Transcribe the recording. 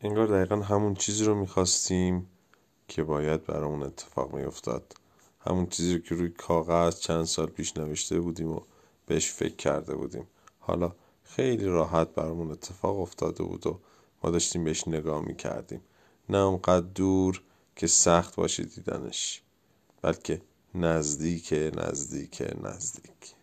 انگار دقیقا همون چیزی رو می‌خواستیم که باید برامون اتفاق میافتاد. همون چیزی رو که روی کاغذ چند سال پیش نوشته بودیم و بهش فکر کرده بودیم. حالا خیلی راحت برامون اتفاق افتاده بود و ما داشتیم بهش نگاه می‌کردیم. نه اونقدر دور که سخت باشه دیدنش بلکه نزدیک نزدیک نزدیک.